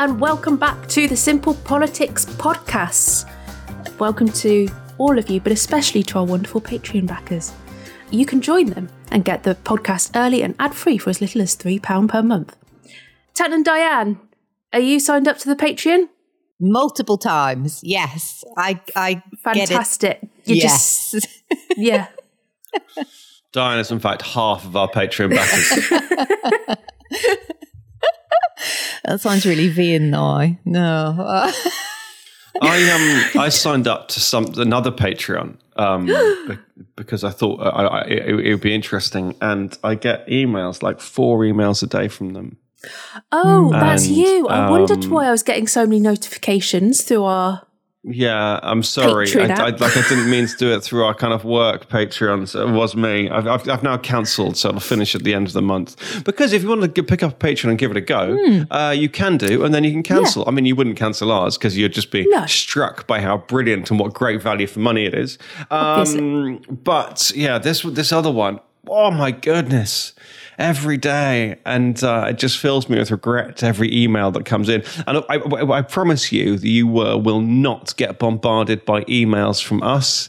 and welcome back to the Simple Politics Podcasts. Welcome to all of you, but especially to our wonderful Patreon backers. You can join them and get the podcast early and ad free for as little as £3 per month. Tan and Diane, are you signed up to the Patreon? Multiple times, yes. I, I fantastic. You yes, just, yeah. Diane is in fact half of our Patreon backers. that sounds really vain now. No. I um I signed up to some another Patreon um because I thought I, I, it, it, would be interesting, and I get emails like four emails a day from them. Oh, that's you. I um, wondered why I was getting so many notifications through our yeah, I'm sorry. I, I, like I didn't mean to do it through our kind of work Patreon. So it was me. I've, I've, I've now cancelled, so I'll finish at the end of the month. Because if you want to pick up a Patreon and give it a go, mm. uh, you can do, and then you can cancel. Yeah. I mean, you wouldn't cancel ours because you'd just be no. struck by how brilliant and what great value for money it is. Um, but yeah, this this other one, oh my goodness every day, and uh, it just fills me with regret every email that comes in. And I, I, I promise you, you uh, will not get bombarded by emails from us.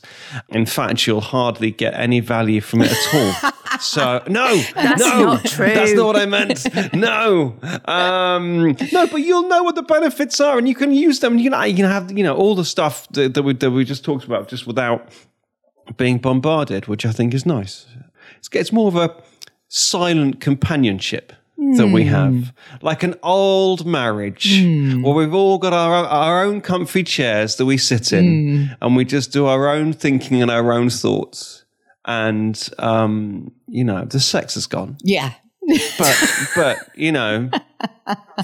In fact, you'll hardly get any value from it at all. So no, that's no, not true. That's not what I meant. No, um, no, but you'll know what the benefits are, and you can use them. You know, you can have you know all the stuff that, that we that we just talked about, just without being bombarded, which I think is nice. It's, it's more of a silent companionship that we hmm. have, like an old marriage mm. where we've all got our, our own comfy chairs that we sit in mm. and we just do our own thinking and our own thoughts. And, um, you know, the sex is gone. Yeah. but, but, you know,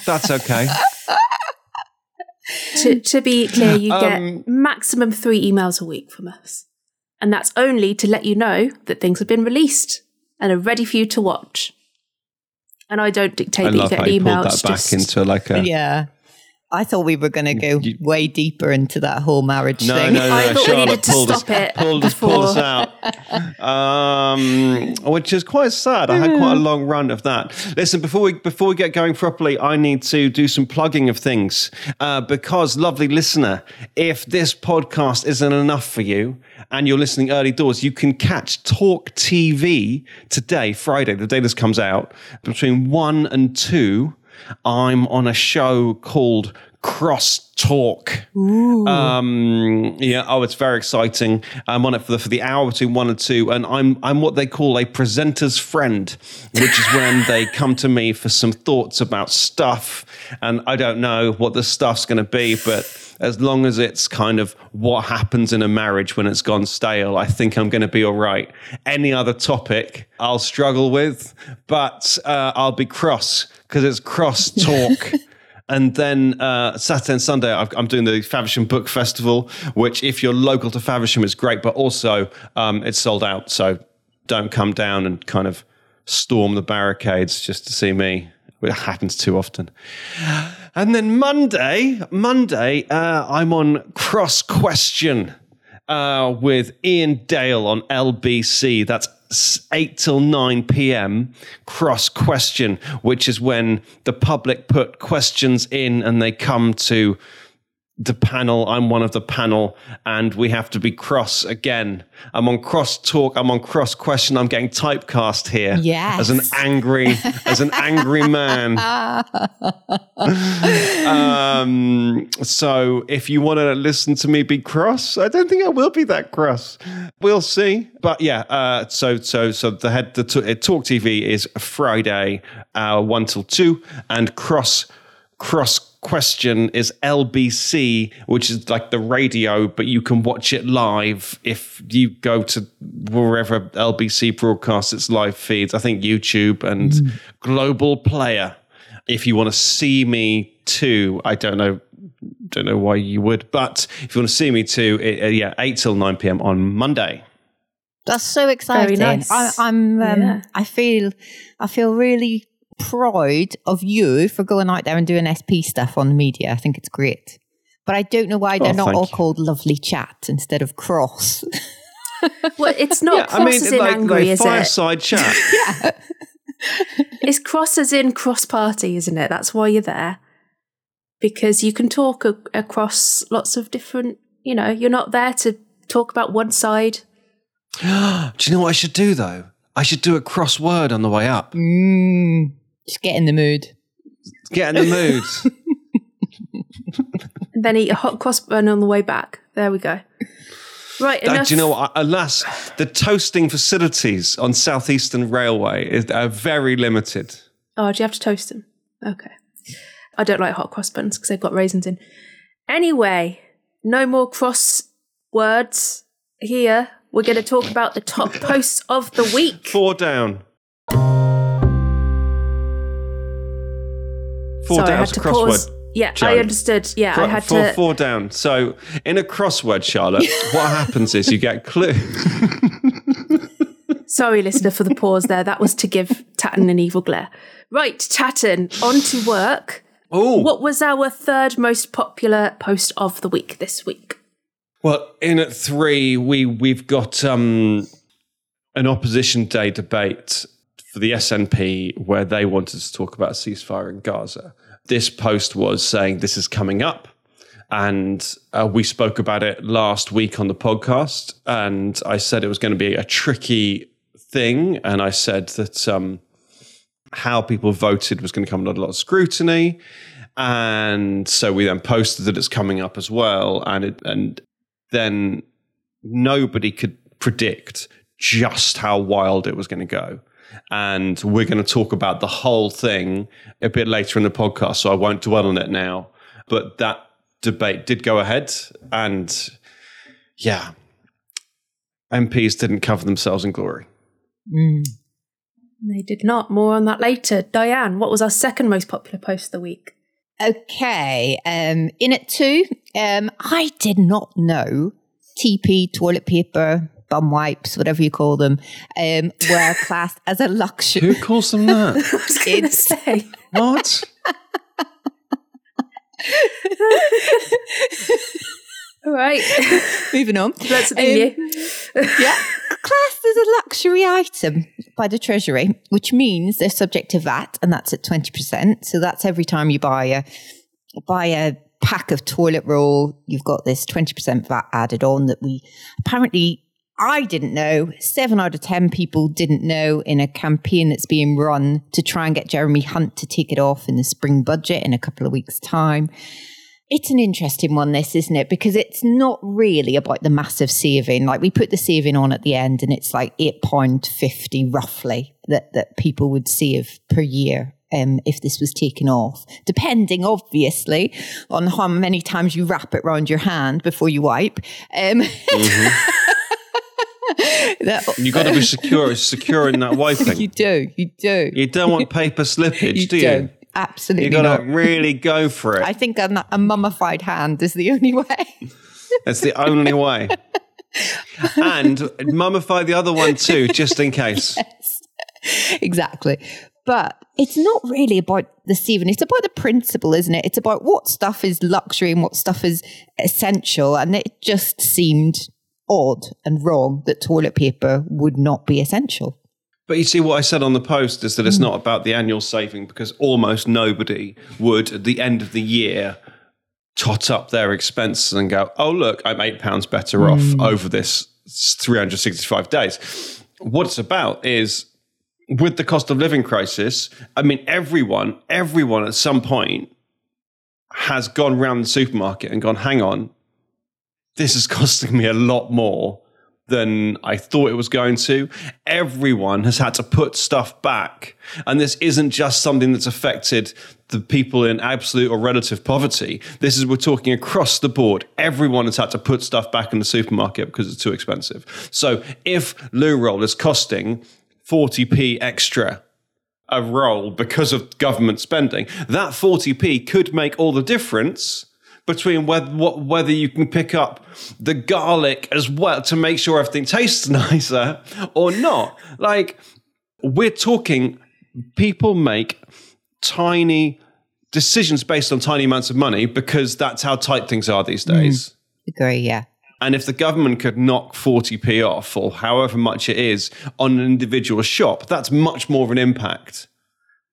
that's okay. to, to be clear, you um, get maximum three emails a week from us. And that's only to let you know that things have been released and are ready for you to watch. And I don't dictate I that you get an email. That back just, into like a yeah. I thought we were going to go you, way deeper into that whole marriage no, thing. No, no, I thought Charlotte we needed to stop us, it pulled us, pulled us out, um, which is quite sad. I had quite a long run of that. Listen, before we before we get going properly, I need to do some plugging of things uh, because, lovely listener, if this podcast isn't enough for you, and you're listening early doors, you can catch Talk TV today, Friday, the day this comes out, between one and two I'm on a show called Cross Talk. Um, yeah, oh, it's very exciting. I'm on it for the for the hour between one and two, and I'm I'm what they call a presenter's friend, which is when they come to me for some thoughts about stuff, and I don't know what the stuff's going to be, but as long as it's kind of what happens in a marriage when it's gone stale, I think I'm going to be all right. Any other topic I'll struggle with, but uh, I'll be cross because it's cross talk. and then uh, Saturday and Sunday, i am doing the Faversham Book Festival, which, if you're local to Faversham, is great, but also um, it's sold out. So don't come down and kind of storm the barricades just to see me. It happens too often. And then Monday, Monday, uh, I'm on Cross Question uh, with Iain Dale on LBC. That's 8 till 9 p.m. cross question, which is when the public put questions in and they come to the panel. I'm one of the panel, and we have to be cross again. I'm on cross talk. I'm on cross question. I'm getting typecast here yes. as an angry, as an angry man. um, so if you want to listen to me be cross, I don't think I will be that cross. We'll see. But yeah, uh, so so so the head the t- talk TV is Friday, uh, one till two, and cross cross question is LBC, which is like the radio, but you can watch it live if you go to wherever LBC broadcasts its live feeds. I think YouTube and mm. Global Player. If you want to see me too, I don't know. Don't know why you would, but if you want to see me too, it, uh, yeah, eight till nine p.m. on Monday. That's so exciting! Nice. I, am um, yeah. I feel, I feel really proud of you for going out there and doing SP stuff on the media. I think it's great. But I don't know why they're oh, not all you. called lovely chat instead of cross. well, it's not yeah, cross I mean, as in like, angry, like is fireside it? chat. yeah. it's cross as in cross party, isn't it? That's why you're there. because you can talk a- across lots of different, you know, you're not there to talk about one side. do you know what I should do though? I should do a crossword on the way up. Mm, just get in the mood. Get in the mood. and then eat a hot cross bun on the way back. There we go. Right. Uh, do you know what? Alas, the toasting facilities on Southeastern Railway is, are very limited. Oh, do you have to toast them? Okay. I don't like hot cross buns because they've got raisins in. Anyway, no more cross words here. We're going to talk about the top posts of the week. Four down. Four Sorry, down. I had to crossword. Pause. Yeah, Joe. I understood. Yeah, four, I had four, to. Four down. So in a crossword, Charlotte, what happens is you get clue. Sorry, listener, for the pause there. That was to give Tatton an evil glare. Right, Tatton, on to work. Oh. What was our third most popular post of the week this week? Well, in at three, we we've got um, an opposition day debate for the SNP where they wanted to talk about a ceasefire in Gaza. This post was saying this is coming up. And uh, we spoke about it last week on the podcast. And I said it was going to be a tricky thing. And I said that um, how people voted was going to come under a lot of scrutiny. And so we then posted that it's coming up as well. And it, and then nobody could predict just how wild it was going to go. And we're going to talk about the whole thing a bit later in the podcast. So I won't dwell on it now. But that debate did go ahead. And yeah, MPs didn't cover themselves in glory. Mm. They did not. More on that later. Diane, what was our second most popular post of the week? Okay, um, in it too. Um, I did not know TP, toilet paper, bum wipes, whatever you call them, um, were classed as a luxury. Who calls them that? I was going to say what? All right, moving on. That's um, you. yeah, classed as a luxury item by the Treasury, which means they're subject to VAT, and that's at twenty percent. So that's every time you buy a buy a pack of toilet roll, you've got this twenty percent VAT added on that we apparently. I didn't know. Seven out of 10 people didn't know in a campaign that's being run to try and get Jeremy Hunt to take it off in the spring budget in a couple of weeks' time. It's an interesting one, this, isn't it? Because it's not really about the massive saving. Like we put the saving on at the end and it's like £8.50 roughly that, that people would save per year um, if this was taken off, depending obviously on how many times you wrap it around your hand before you wipe. Um, mm-hmm. that, you got to be secure, secure in that wiping. You do, you do. You don't want paper slippage, you do you? Absolutely. You've got to really go for it. I think a, a mummified hand is the only way. That's the only way. and mummify the other one too, just in case. Yes. Exactly. But it's not really about the saving. It's about the principle, isn't it? It's about what stuff is luxury and what stuff is essential. And it just seemed odd and wrong that toilet paper would not be essential. But you see, what I said on the post is that it's not about the annual saving because almost nobody would, at the end of the year, tot up their expenses and go, oh, look, I'm eight pounds better mm. off over this 365 days. What it's about is with the cost of living crisis, I mean, everyone, everyone at some point has gone around the supermarket and gone, hang on, this is costing me a lot more than I thought it was going to. Everyone has had to put stuff back. And this isn't just something that's affected the people in absolute or relative poverty. This is, we're talking across the board. Everyone has had to put stuff back in the supermarket because it's too expensive. So if loo roll is costing 40p extra a roll because of government spending, that 40p could make all the difference between whether, whether you can pick up the garlic as well to make sure everything tastes nicer or not. Like, we're talking, people make tiny decisions based on tiny amounts of money because that's how tight things are these mm. days. Mm, agree, yeah. And if the government could knock 40p off or however much it is on an individual shop, that's much more of an impact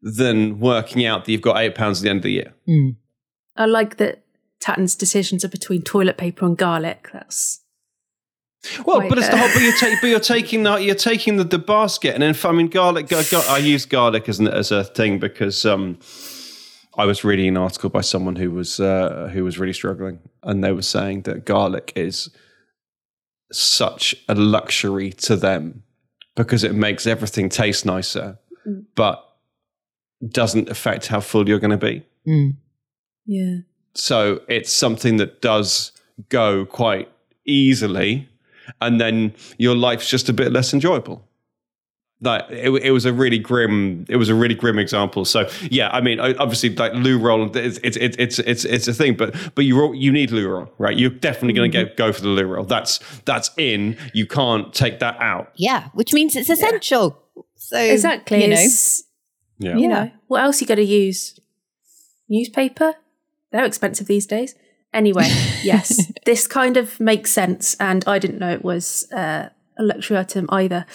than working out that you've got £8 at the end of the year. Mm. I like that Tatton's decisions are between toilet paper and garlic. That's well, but it's the whole. But you're, ta- but you're taking the you're taking the, the basket, and then I mean garlic. Gar, gar, I use garlic as an, as a thing because um, I was reading an article by someone who was uh, who was really struggling, and they were saying that garlic is such a luxury to them because it makes everything taste nicer, mm. but doesn't affect how full you're going to be. Mm. Yeah. So it's something that does go quite easily, and then your life's just a bit less enjoyable. Like it, it was a really grim, it was a really grim example. So yeah, I mean, obviously, like loo roll, it's it's it's it's it's a thing, but but you you need loo roll, right? You're definitely going to mm-hmm. go for the loo roll. That's that's in. You can't take that out. Yeah, which means it's essential. Yeah. So exactly, you know, yeah. you know, what else you got to use? Newspaper, they're expensive these days. Anyway, yes, this kind of makes sense, and I didn't know it was uh, a luxury item either.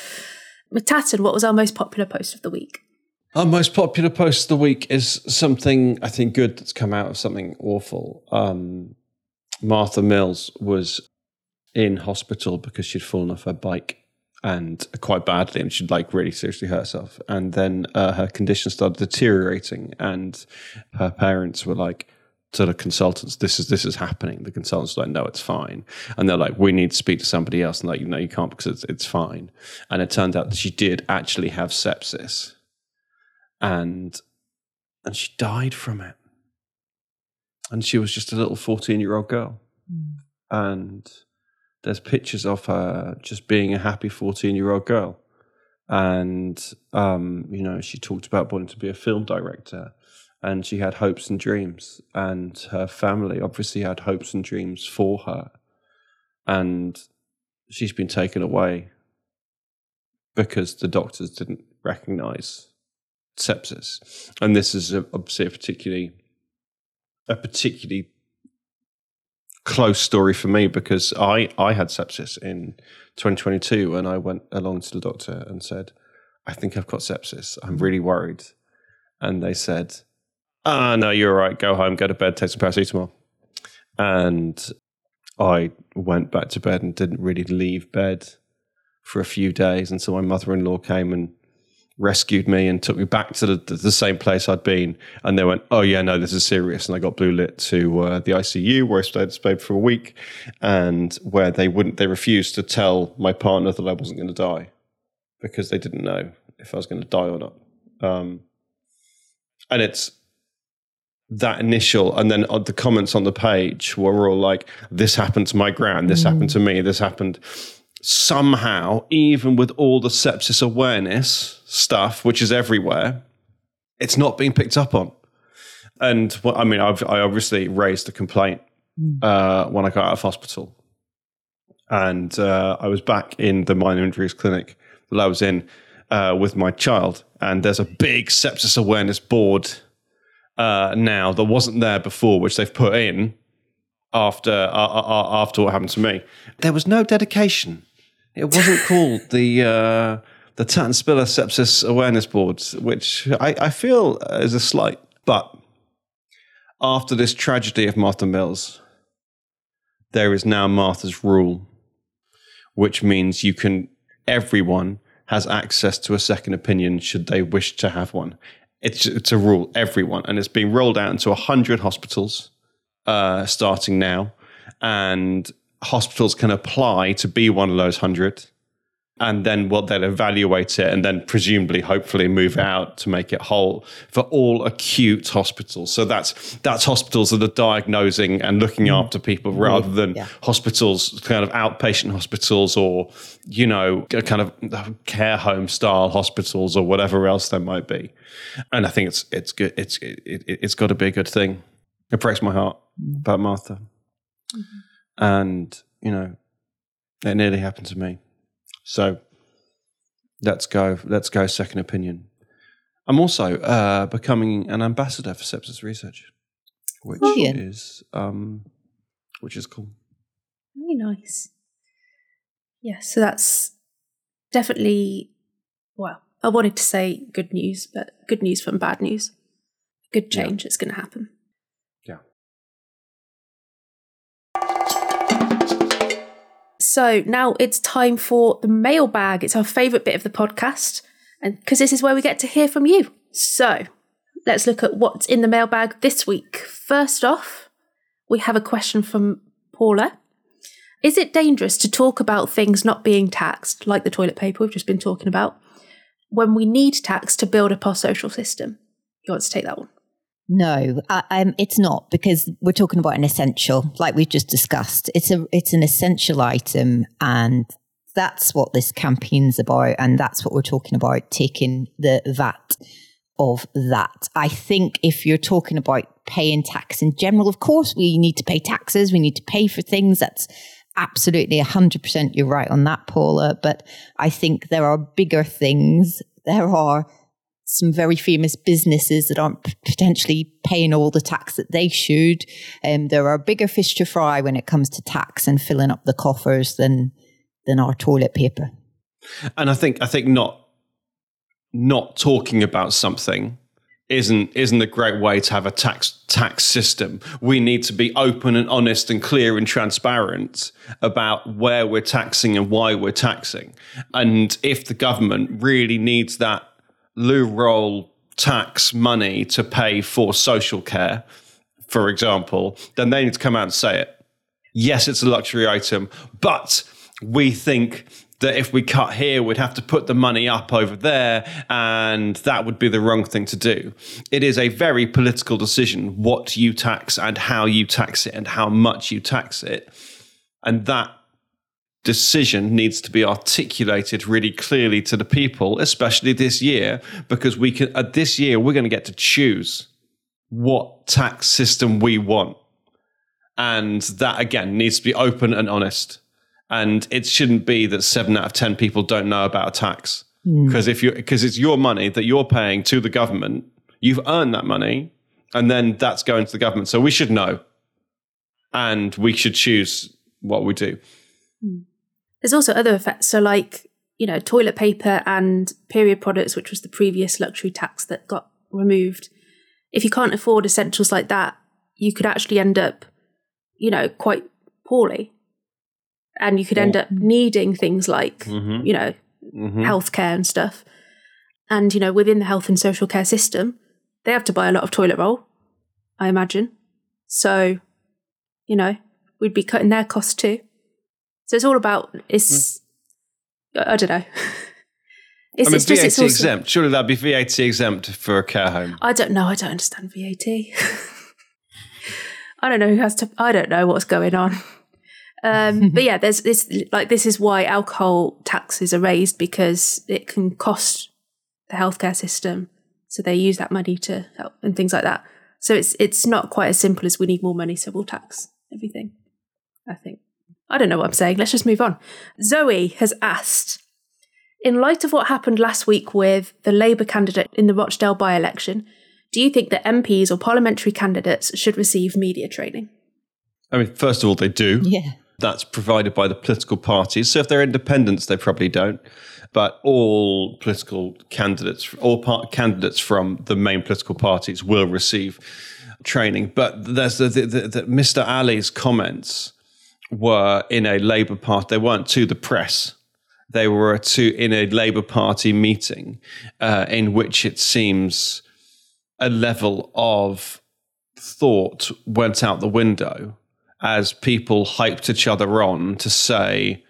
Tatton, what was our most popular post of the week? Our most popular post of the week is something I think good that's come out of something awful. Um, Martha Mills was in hospital because she'd fallen off her bike and quite badly, and she'd like really seriously hurt herself. And then uh, her condition started deteriorating, and her parents were like, to the consultants, this is this is happening. The consultants are like, no, it's fine, and they're like, we need to speak to somebody else, and like, no, you can't because it's it's fine. And it turned out that she did actually have sepsis, and and she died from it, and she was just a little fourteen year old girl, mm. and there's pictures of her just being a happy fourteen year old girl, and um, you know, she talked about wanting to be a film director and she had hopes and dreams and her family obviously had hopes and dreams for her and she's been taken away because the doctors didn't recognize sepsis and this is obviously a particularly a particularly close story for me because I, I had sepsis in 2022 and I went along to the doctor and said, I think I've got sepsis. I'm really worried. And they said, ah, no, you're right. Go home, go to bed, take some paracetamol. And I went back to bed and didn't really leave bed for a few days until my mother in law came and rescued me and took me back to the, the, same place I'd been. And they went, oh, yeah, no, this is serious. And I got blue lit to uh, the ICU where I stayed, stayed for a week and where they wouldn't, they refused to tell my partner that I wasn't going to die because they didn't know if I was going to die or not. Um, and it's, that initial and then the comments on the page were all like this happened to my grand this mm. happened to me this happened somehow even with all the sepsis awareness stuff which is everywhere it's not being picked up on and well, i mean I've, i obviously raised a complaint mm. uh, when i got out of hospital and uh, i was back in the minor injuries clinic that i was in uh, with my child and there's a big sepsis awareness board uh, now that wasn't there before, which they've put in after uh, uh, uh, after what happened to me. There was no dedication. It wasn't called the uh, the Tatton Spiller Sepsis Awareness Board, which I, I feel is a slight. But after this tragedy of Martha Mills, there is now Martha's Rule, which means you can everyone has access to a second opinion should they wish to have one. It's it's a rule everyone, and it's being rolled out into hundred hospitals uh, starting now, and hospitals can apply to be one of those hundred, and then what they'll evaluate it, and then presumably, hopefully, move out to make it whole for all acute hospitals. So that's that's hospitals that are diagnosing and looking mm. after people rather than yeah. hospitals, kind of outpatient hospitals, or you know, kind of care home style hospitals, or whatever else there might be and I think it's it's good. It's it, it, has got to be a good thing. It breaks my heart about Martha, mm-hmm. and you know, it nearly happened to me. So let's go. Let's go. Second opinion. I'm also uh, becoming an ambassador for sepsis research, which Brilliant. is um, which is cool. Very nice. Yeah, so that's definitely well I wanted to say good news, but good news from bad news. Good change yeah. is going to happen. So now it's time for the mailbag. It's our favourite bit of the podcast, and because this is where we get to hear from you. So let's look at what's in the mailbag this week. First off, we have a question from Paula. Is it dangerous to talk about things not being taxed, like the toilet paper we've just been talking about, when we need tax to build up our social system? You want to take that one? No, uh, um, it's not because we're talking about an essential, like we've just discussed. It's a it's an essential item, and that's what this campaign's about, and that's what we're talking about: taking the VAT of that. I think if you're talking about paying tax in general, of course we need to pay taxes. We need to pay for things. That's absolutely 100% you're right on that, Paula. But I think there are bigger things. There are some very famous businesses that aren't potentially paying all the tax that they should. Um, there are bigger fish to fry when it comes to tax and filling up the coffers than than our toilet paper. And I think I think not not talking about something isn't isn't a great way to have a tax tax system. We need to be open and honest and clear and transparent about where we're taxing and why we're taxing. And if the government really needs that loo roll tax money to pay for social care, for example, then they need to come out and say it. Yes, it's a luxury item, but we think that if we cut here, we'd have to put the money up over there, and that would be the wrong thing to do. It is a very political decision what you tax and how you tax it and how much you tax it. And that decision needs to be articulated really clearly to the people, especially this year, because we can, uh, this year, we're going to get to choose what tax system we want. And that again needs to be open and honest. And it shouldn't be that seven out of 10 people don't know about a tax. Because mm. if you because it's your money that you're paying to the government, you've earned that money, and then that's going to the government. So we should know. And we should choose what we do. Mm. There's also other effects. So, like, you know, toilet paper and period products, which was the previous luxury tax that got removed. If you can't afford essentials like that, you could actually end up, you know, quite poorly. And you could end up needing things like, mm-hmm. you know, mm-hmm. healthcare and stuff. And, you know, within the health and social care system, they have to buy a lot of toilet roll, I imagine. So, you know, we'd be cutting their costs too. So it's all about it's. Mm. I don't know. It's, I mean, it's VAT just, it's exempt. Surely that'd be VAT exempt for a care home. I don't know. I don't understand VAT. I don't know who has to. I don't know what's going on. Um, but yeah, there's this. Like this is why alcohol taxes are raised because it can cost the healthcare system. So they use that money to help and things like that. So it's it's not quite as simple as we need more money, so we'll tax everything. I think. I don't know what I'm saying. Let's just move on. Zoe has asked In light of what happened last week with the Labour candidate in the Rochdale by election, do you think that MPs or parliamentary candidates should receive media training? I mean, first of all, they do. Yeah. That's provided by the political parties. So if they're independents, they probably don't. But all political candidates, all part, candidates from the main political parties will receive training. But there's the, the, the, the Mr. Ali's comments were in a Labour Party. They weren't to the press. They were to in a Labour Party meeting, uh, in which it seems a level of thought went out the window as people hyped each other on to say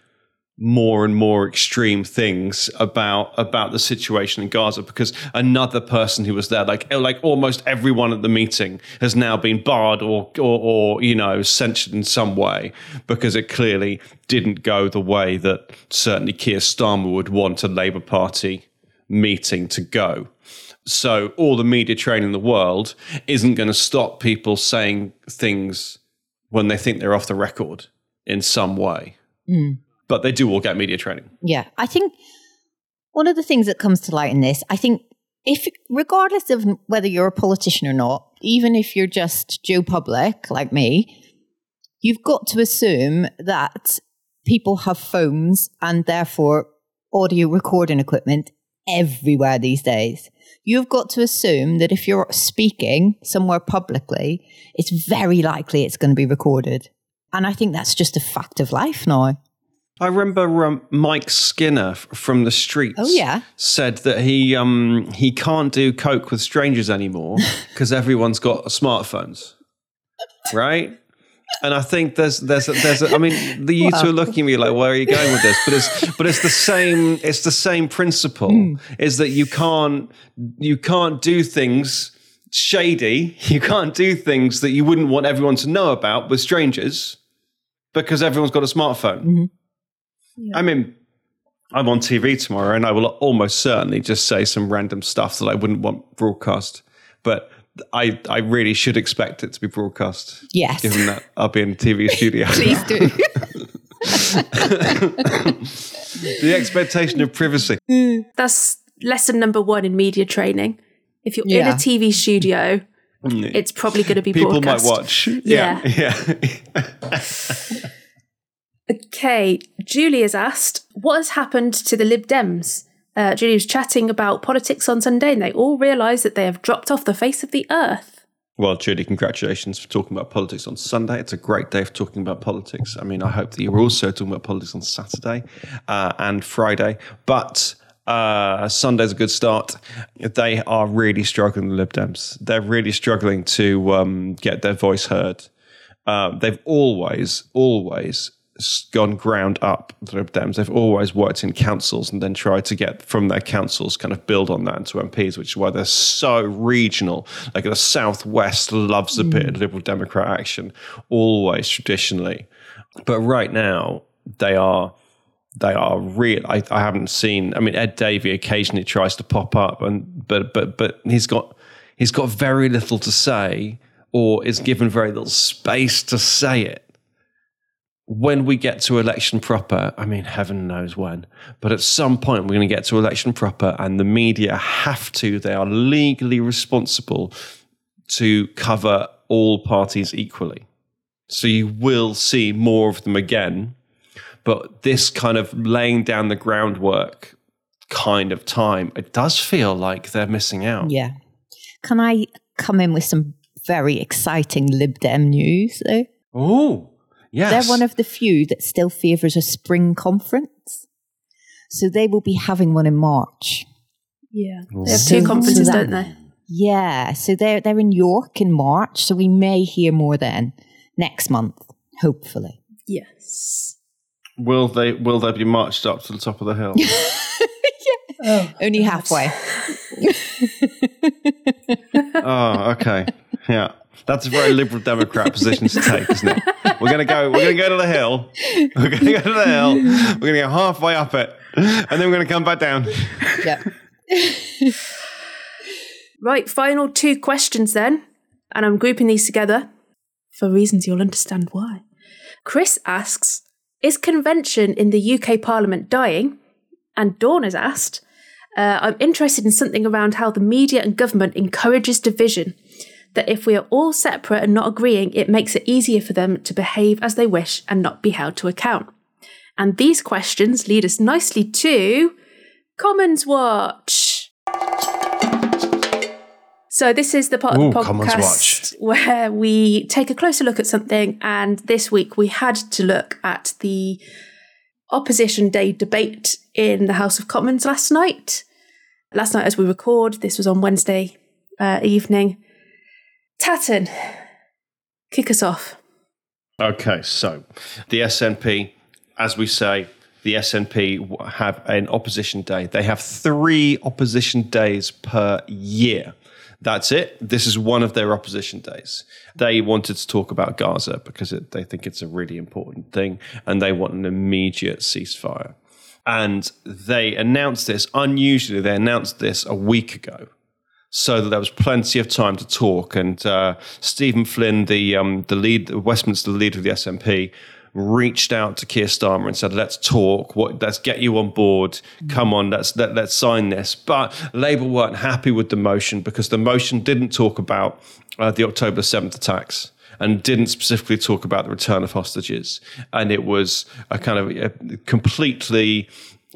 more and more extreme things about about the situation in Gaza because another person who was there, like like almost everyone at the meeting, has now been barred or or, or you know censured in some way because it clearly didn't go the way that certainly Keir Starmer would want a Labour Party meeting to go. So all the media training in the world isn't going to stop people saying things when they think they're off the record in some way. Mm but they do all get media training. Yeah. I think one of the things that comes to light in this, I think if regardless of whether you're a politician or not, even if you're just Joe Public like me, you've got to assume that people have phones and therefore audio recording equipment everywhere these days. You've got to assume that if you're speaking somewhere publicly, it's very likely it's going to be recorded. And I think that's just a fact of life now. I remember um, Mike Skinner from the streets. Oh yeah, said that he um, he can't do coke with strangers anymore because everyone's got smartphones, right? And I think there's there's a, there's a, I mean the you two are looking at me like where are you going with this? But it's but it's the same it's the same principle mm. is that you can't you can't do things shady. You can't do things that you wouldn't want everyone to know about with strangers because everyone's got a smartphone. Mm-hmm. Yeah. I mean, I'm on TV tomorrow and I will almost certainly just say some random stuff that I wouldn't want broadcast. But I, I really should expect it to be broadcast. Yes. Given that I'll be in a TV studio. Please do. the expectation of privacy. That's lesson number one in media training. If you're yeah. in a TV studio, mm. it's probably going to be People broadcast. might watch. Yeah. Yeah. yeah. Okay. Julie has asked, what has happened to the Lib Dems? Uh, Julie was chatting about politics on Sunday and they all realise that they have dropped off the face of the earth. Well, Julie, congratulations for talking about politics on Sunday. It's a great day for talking about politics. I mean, I hope that you're also talking about politics on Saturday uh, and Friday. But uh, Sunday's a good start. They are really struggling, the Lib Dems. They're really struggling to um, get their voice heard. Uh, they've always, always gone ground up the Dems. They've always worked in councils and then tried to get from their councils kind of build on that into MPs, which is why they're so regional. Like the Southwest loves a mm. bit of mm. Liberal Democrat action, always traditionally. But right now, they are they are real. I, I haven't seen. I mean, Ed Davey occasionally tries to pop up, and but but but he's got he's got very little to say, or is given very little space to say it when we get to election proper, I mean, heaven knows when, but at some point we're going to get to election proper, and the media have to, they are legally responsible to cover all parties equally. So you will see more of them again, but this kind of laying down the groundwork kind of time, it does feel like they're missing out. Yeah. Can I come in with some very exciting Lib Dem news, though? Oh, Yes. They're one of the few that still favours a spring conference. So they will be having one in March. Yeah. They have two conferences, so that, don't they? Yeah. So they're they're in York in March. So we may hear more then next month, hopefully. Yes. Will they will they be marched up to the top of the hill? yeah. oh, Only halfway. oh, okay. Yeah. That's a very liberal Democrat position to take, isn't it? We're gonna go. We're gonna go to the hill. We're gonna go to the hill. We're gonna go halfway up it, and then we're gonna come back down. Yeah. right. Final two questions then, and I'm grouping these together for reasons you'll understand why. Chris asks, "Is convention in the UK Parliament dying?" And Dawn has asked, uh, "I'm interested in something around how the media and government encourages division." That if we are all separate and not agreeing, it makes it easier for them to behave as they wish and not be held to account. And these questions lead us nicely to Commons Watch. So this is the part Ooh, of the podcast where we take a closer look at something, and this week we had to look at the opposition day debate in the House of Commons last night. Last night, as we record, this was on Wednesday uh, evening. Tatton, kick us off. Okay, so the SNP, as we say, the SNP have an opposition day. They have three opposition days per year. That's it. This is one of their opposition days. They wanted to talk about Gaza because it, they think it's a really important thing and they want an immediate ceasefire. And they announced this, unusually, they announced this a week ago so that there was plenty of time to talk. And uh, Stephen Flynn, the um, the lead, Westminster leader of the SNP, reached out to Keir Starmer and said, "Let's talk. What, let's get you on board. Come on, let's let, let's sign this." But Labour weren't happy with the motion because the motion didn't talk about uh, the October seventh attacks and didn't specifically talk about the return of hostages, and it was a kind of a completely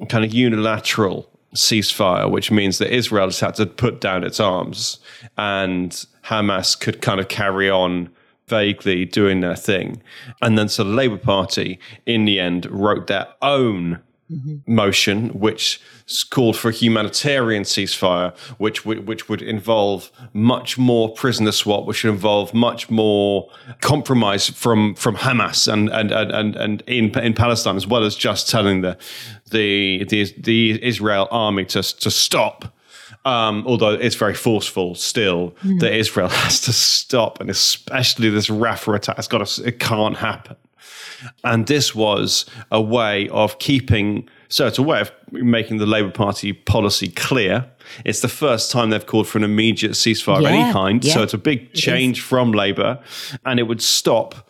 kind of unilateral ceasefire, which means that Israel just had to put down its arms and Hamas could kind of carry on vaguely doing their thing. And then so the Labour Party, in the end, wrote their own mm-hmm. motion, which called for a humanitarian ceasefire, which would which would involve much more prisoner swap, which would involve much more compromise from from Hamas and and and and, in in Palestine, as well as just telling the the the, the Israel army to to stop. Um, although it's very forceful still mm. that Israel has to stop, and especially this Rafah attack, it's got to, it can't happen. And this was a way of keeping, so it's a way of making the Labour Party policy clear. It's the first time they've called for an immediate ceasefire yeah, of any kind. Yeah, so it's a big change from Labour. And it would stop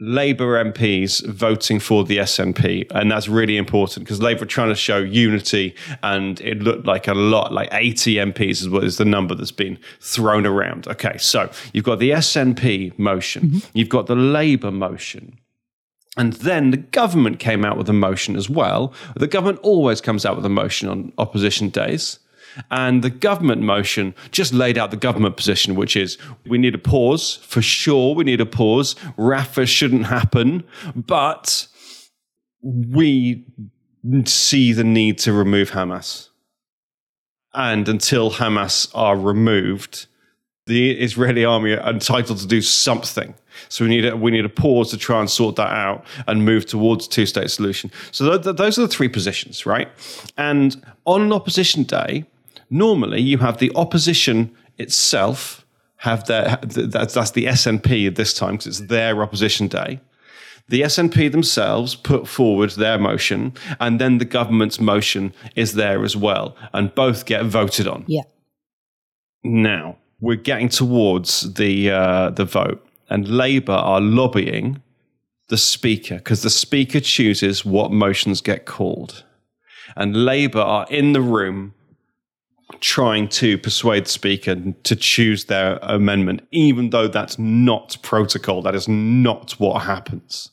Labour MPs voting for the SNP. And that's really important because Labour are trying to show unity. And it looked like a lot, like 80 MPs is what is the number that's been thrown around. Okay, so you've got the SNP motion, mm-hmm. you've got the Labour motion. And then the government came out with a motion as well. The government always comes out with a motion on opposition days. And the government motion just laid out the government position, which is we need a pause for sure. We need a pause. Rafah shouldn't happen, but we see the need to remove Hamas. And until Hamas are removed, the Israeli army are entitled to do something. So we need a, we need a pause to try and sort that out and move towards a two state solution. So th- th- those are the three positions, right? And on an opposition day, normally you have the opposition itself have their that's, that's the SNP at this time because it's their opposition day. The SNP themselves put forward their motion, and then the government's motion is there as well, and both get voted on. Yeah. Now we're getting towards the uh, the vote, and Labour are lobbying the Speaker because the Speaker chooses what motions get called. And Labour are in the room trying to persuade the Speaker to choose their amendment, even though that's not protocol. That is not what happens.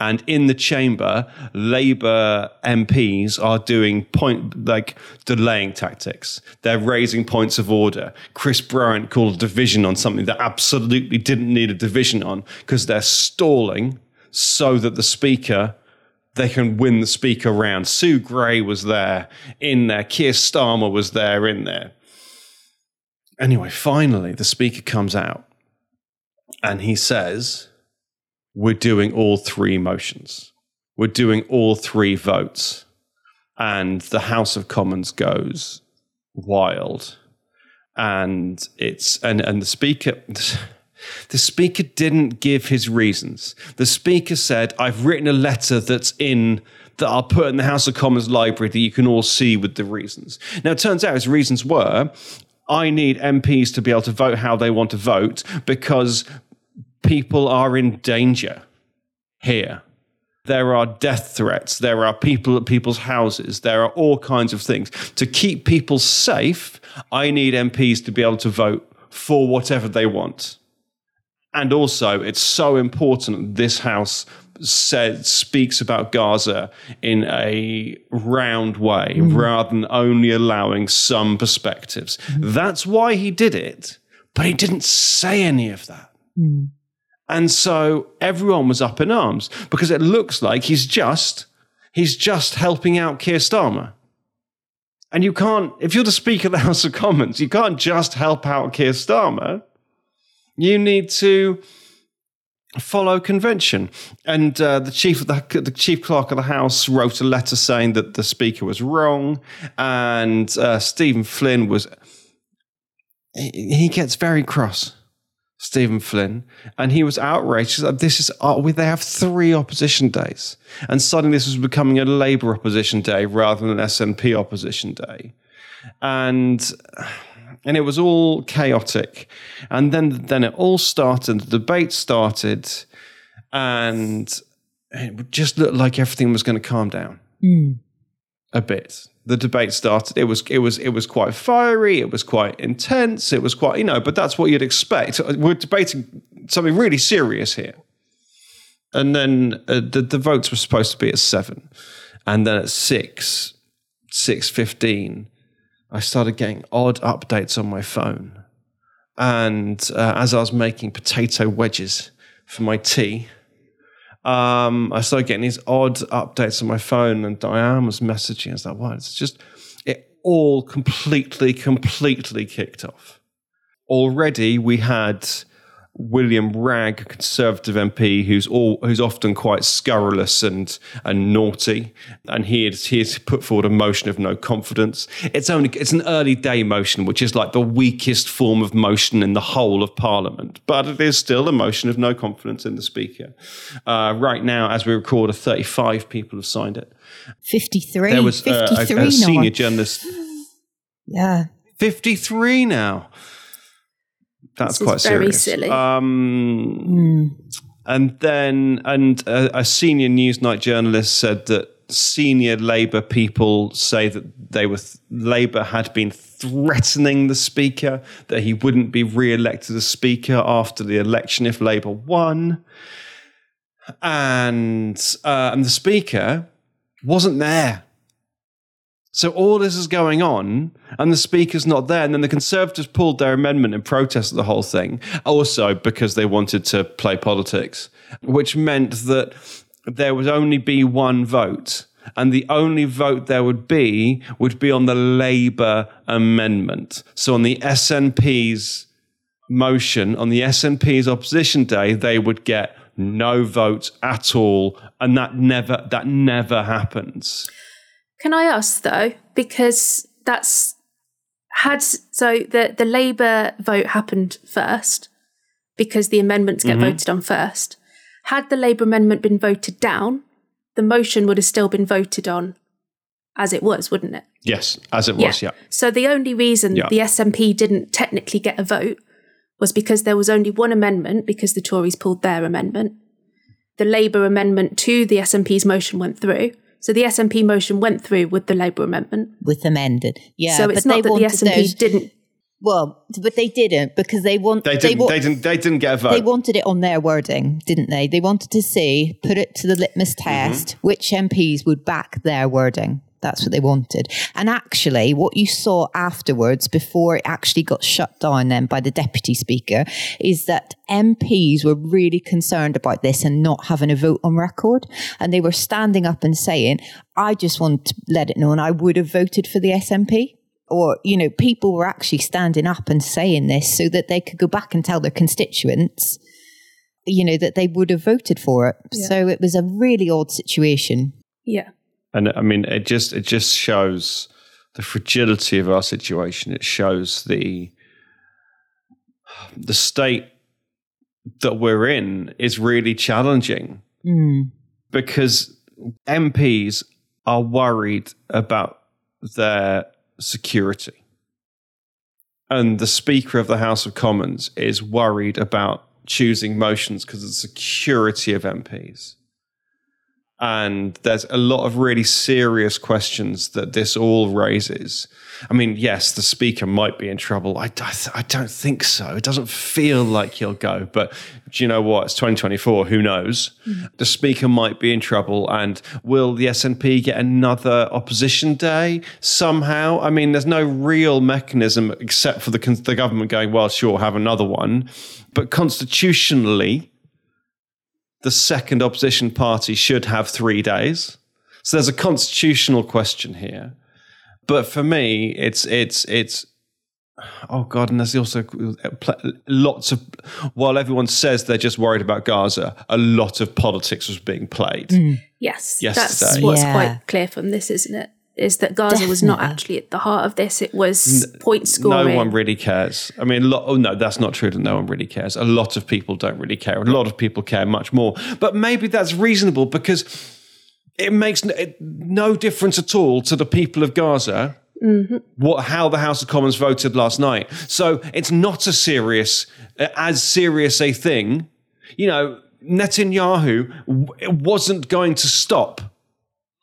And in the chamber, Labour MPs are doing point like delaying tactics. They're raising points of order. Chris Bryant called a division on something that absolutely didn't need a division on because they're stalling so that the speaker they can win the speaker round. Sue Gray was there in there. Keir Starmer was there in there. Anyway, finally, the speaker comes out and he says, we're doing all three motions. We're doing all three votes. And the House of Commons goes wild. And it's and, and the speaker the speaker didn't give his reasons. The speaker said, I've written a letter that's in that I'll put in the House of Commons library that you can all see with the reasons. Now, it turns out his reasons were I need MPs to be able to vote how they want to vote because people are in danger here. There are death threats. There are people at people's houses. There are all kinds of things. To keep people safe, I need MPs to be able to vote for whatever they want. And also, it's so important this House said speaks about Gaza in a round way mm. rather than only allowing some perspectives. Mm. That's why he did it, but he didn't say any of that. Mm. And so everyone was up in arms because it looks like he's just he's just helping out Keir Starmer. And you can't, if you're the Speaker of the House of Commons, you can't just help out Keir Starmer. You need to follow convention. And uh, the chief of the, the chief clerk of the House wrote a letter saying that the Speaker was wrong, and uh, Stephen Flynn was. He gets very cross Stephen Flynn, and he was outraged. This is uh, they have three opposition days, and suddenly this was becoming a Labour opposition day rather than an SNP opposition day, and and it was all chaotic. And then then it all started. The debate started, and it just looked like everything was going to calm down mm. A bit the debate started. It was it was it was quite fiery. It was quite intense. It was quite you know, but that's what you'd expect. We're debating something really serious here. And then uh, the the votes were supposed to be at seven, and then at six, six fifteen, I started getting odd updates on my phone, and uh, as I was making potato wedges for my tea, um, I started getting these odd updates on my phone, and Diane was messaging. I was like, "What?" It's just it all completely, completely kicked off. Already, we had William Wragg, a Conservative MP, who's all who's often quite scurrilous and and naughty, and he had, he had put forward a motion of no confidence. It's only it's an early day motion, which is like the weakest form of motion in the whole of Parliament, but it is still a motion of no confidence in the Speaker. Uh, right now, as we record, 35 people have signed it. 53. There was 53 uh, a, a senior journalist. Yeah. 53 now that's quite very serious. silly. Um, mm. And then, and a, a, senior Newsnight journalist said that senior Labour people say that they were Labour had been threatening the Speaker that he wouldn't be re-elected as Speaker after the election if Labour won, and uh, and the Speaker wasn't there so all this is going on, and the speaker's not there. And then the Conservatives pulled their amendment in protest of the whole thing, also because they wanted to play politics, which meant that there would only be one vote. And the only vote there would be would be on the Labour amendment. So on the SNP's motion, on the SNP's opposition day, they would get no vote at all. And that never that never happens. Can I ask though, because that's had so the the Labour vote happened first because the amendments get mm-hmm. voted on first. Had the Labour amendment been voted down, the motion would have still been voted on as it was, wouldn't it? Yes, as it was, yeah. yeah. So the only reason yeah. the SNP didn't technically get a vote was because there was only one amendment because the Tories pulled their amendment. The Labour amendment to the SNP's motion went through. So the SNP motion went through with the Labour amendment. With amended. Yeah. So it's not that the SNP those, didn't. Well, but they didn't because they want they didn't, they, they, didn't they didn't get a vote. They wanted it on their wording, didn't they? They wanted to see put it to the litmus mm-hmm. test mm-hmm. which MPs would back their wording. That's what they wanted. And actually, what you saw afterwards, before it actually got shut down then by the deputy speaker, is that MPs were really concerned about this and not having a vote on record. And they were standing up and saying, I just want to let it known I would have voted for the SNP or you know people were actually standing up and saying this so that they could go back and tell their constituents you know that they would have voted for it yeah. so it was a really odd situation yeah and I mean, it just it just shows the fragility of our situation. It shows the the state that we're in is really challenging mm. because MPs are worried about their security. And the Speaker of the House of Commons is worried about choosing motions because of the security of MPs and there's a lot of really serious questions that this all raises. I mean, yes, the speaker might be in trouble. I, I, I, don't think so. It doesn't feel like he'll go. But do you know what? It's 2024. Who knows? Mm. The speaker might be in trouble. And will the SNP get another opposition day somehow? I mean, there's no real mechanism except for the, the government going, well, sure, have another one. But constitutionally, the second opposition party should have three days. So there's a constitutional question here. But for me, it's it's it's oh god, and there's also lots of while everyone says they're just worried about Gaza, a lot of politics was being played. Mm. Yes, yesterday. that's what's yeah. quite clear from this, isn't it? Is that Gaza Definitely. was not actually at the heart of this. It was point scoring. No one really cares. I mean, lot, oh no, that's not true that no one really cares. A lot of people don't really care. A lot of people care much more. But maybe that's reasonable because it makes no difference at all to the people of Gaza Mm-hmm. what how the House of Commons voted last night. So it's not a serious, as serious a thing. You know, Netanyahu wasn't going to stop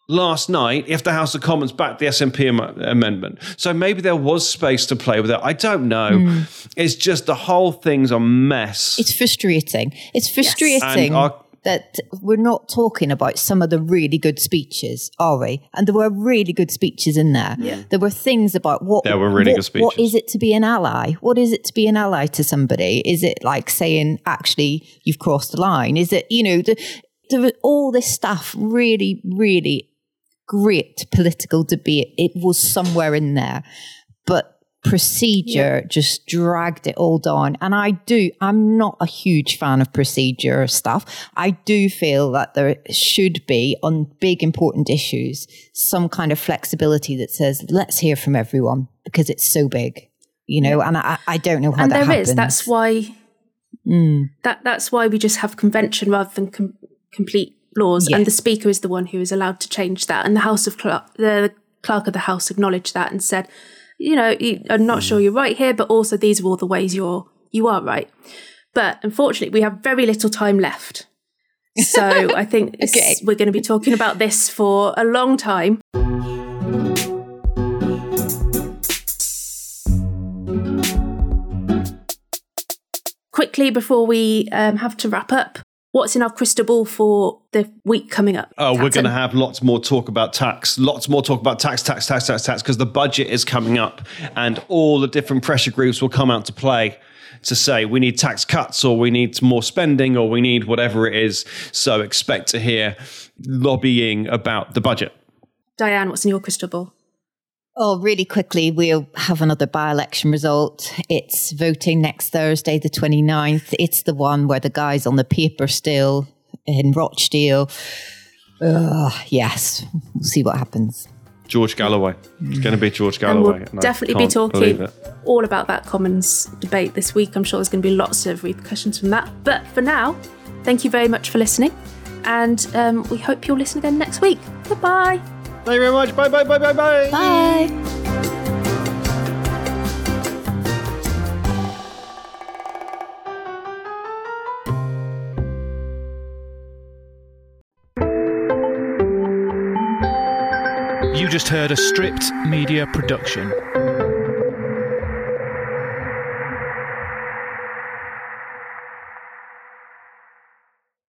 last night if the House of Commons backed the SNP am- amendment. So maybe there was space to play with it. I don't know. Mm. It's just the whole thing's a mess. It's frustrating. It's frustrating. Yes. That we're not talking about some of the really good speeches, are we? And there were really good speeches in there. Yeah. There were things about what there were really what, good speeches. What is it to be an ally? What is it to be an ally to somebody? Is it like saying, actually, you've crossed the line? Is it, you know, the, there was all this stuff really, really great political debate. It was somewhere in there. But procedure yeah. just dragged it all down. And I do, I'm not a huge fan of procedure stuff. I do feel that there should be on big important issues some kind of flexibility that says, let's hear from everyone because it's so big, you know, and I, I don't know how and that there happens. is. That's why, mm. that, that's why we just have convention rather than com- complete laws. Yes. And the speaker is the one who is allowed to change that. And the House of Clerk, the clerk of the House acknowledged that and said, you know, I'm not sure you're right here, but also these are all the ways you're you are right. But unfortunately, we have very little time left. So I think okay. we're going to be talking about this for a long time. Quickly before we um, have to wrap up, What's in our crystal ball for the week coming up? Oh, Captain? we're going to have lots more talk about tax, lots more talk about tax, tax, tax, tax, tax, because the budget is coming up and all the different pressure groups will come out to play to say we need tax cuts or we need more spending or we need whatever it is. So expect to hear lobbying about the budget. Diane, what's in your crystal ball? Oh, really quickly, we'll have another by election result. It's voting next Thursday, the 29th. It's the one where the guy's on the paper still in Rochdale. Uh, yes, we'll see what happens. George Galloway. It's going to be George Galloway. And we'll definitely be talking all about that Commons debate this week. I'm sure there's going to be lots of repercussions from that. But for now, thank you very much for listening. And um, we hope you'll listen again next week. Goodbye. Thank you very much. Bye, bye, bye, bye, bye. Bye. You just heard a stripped media production.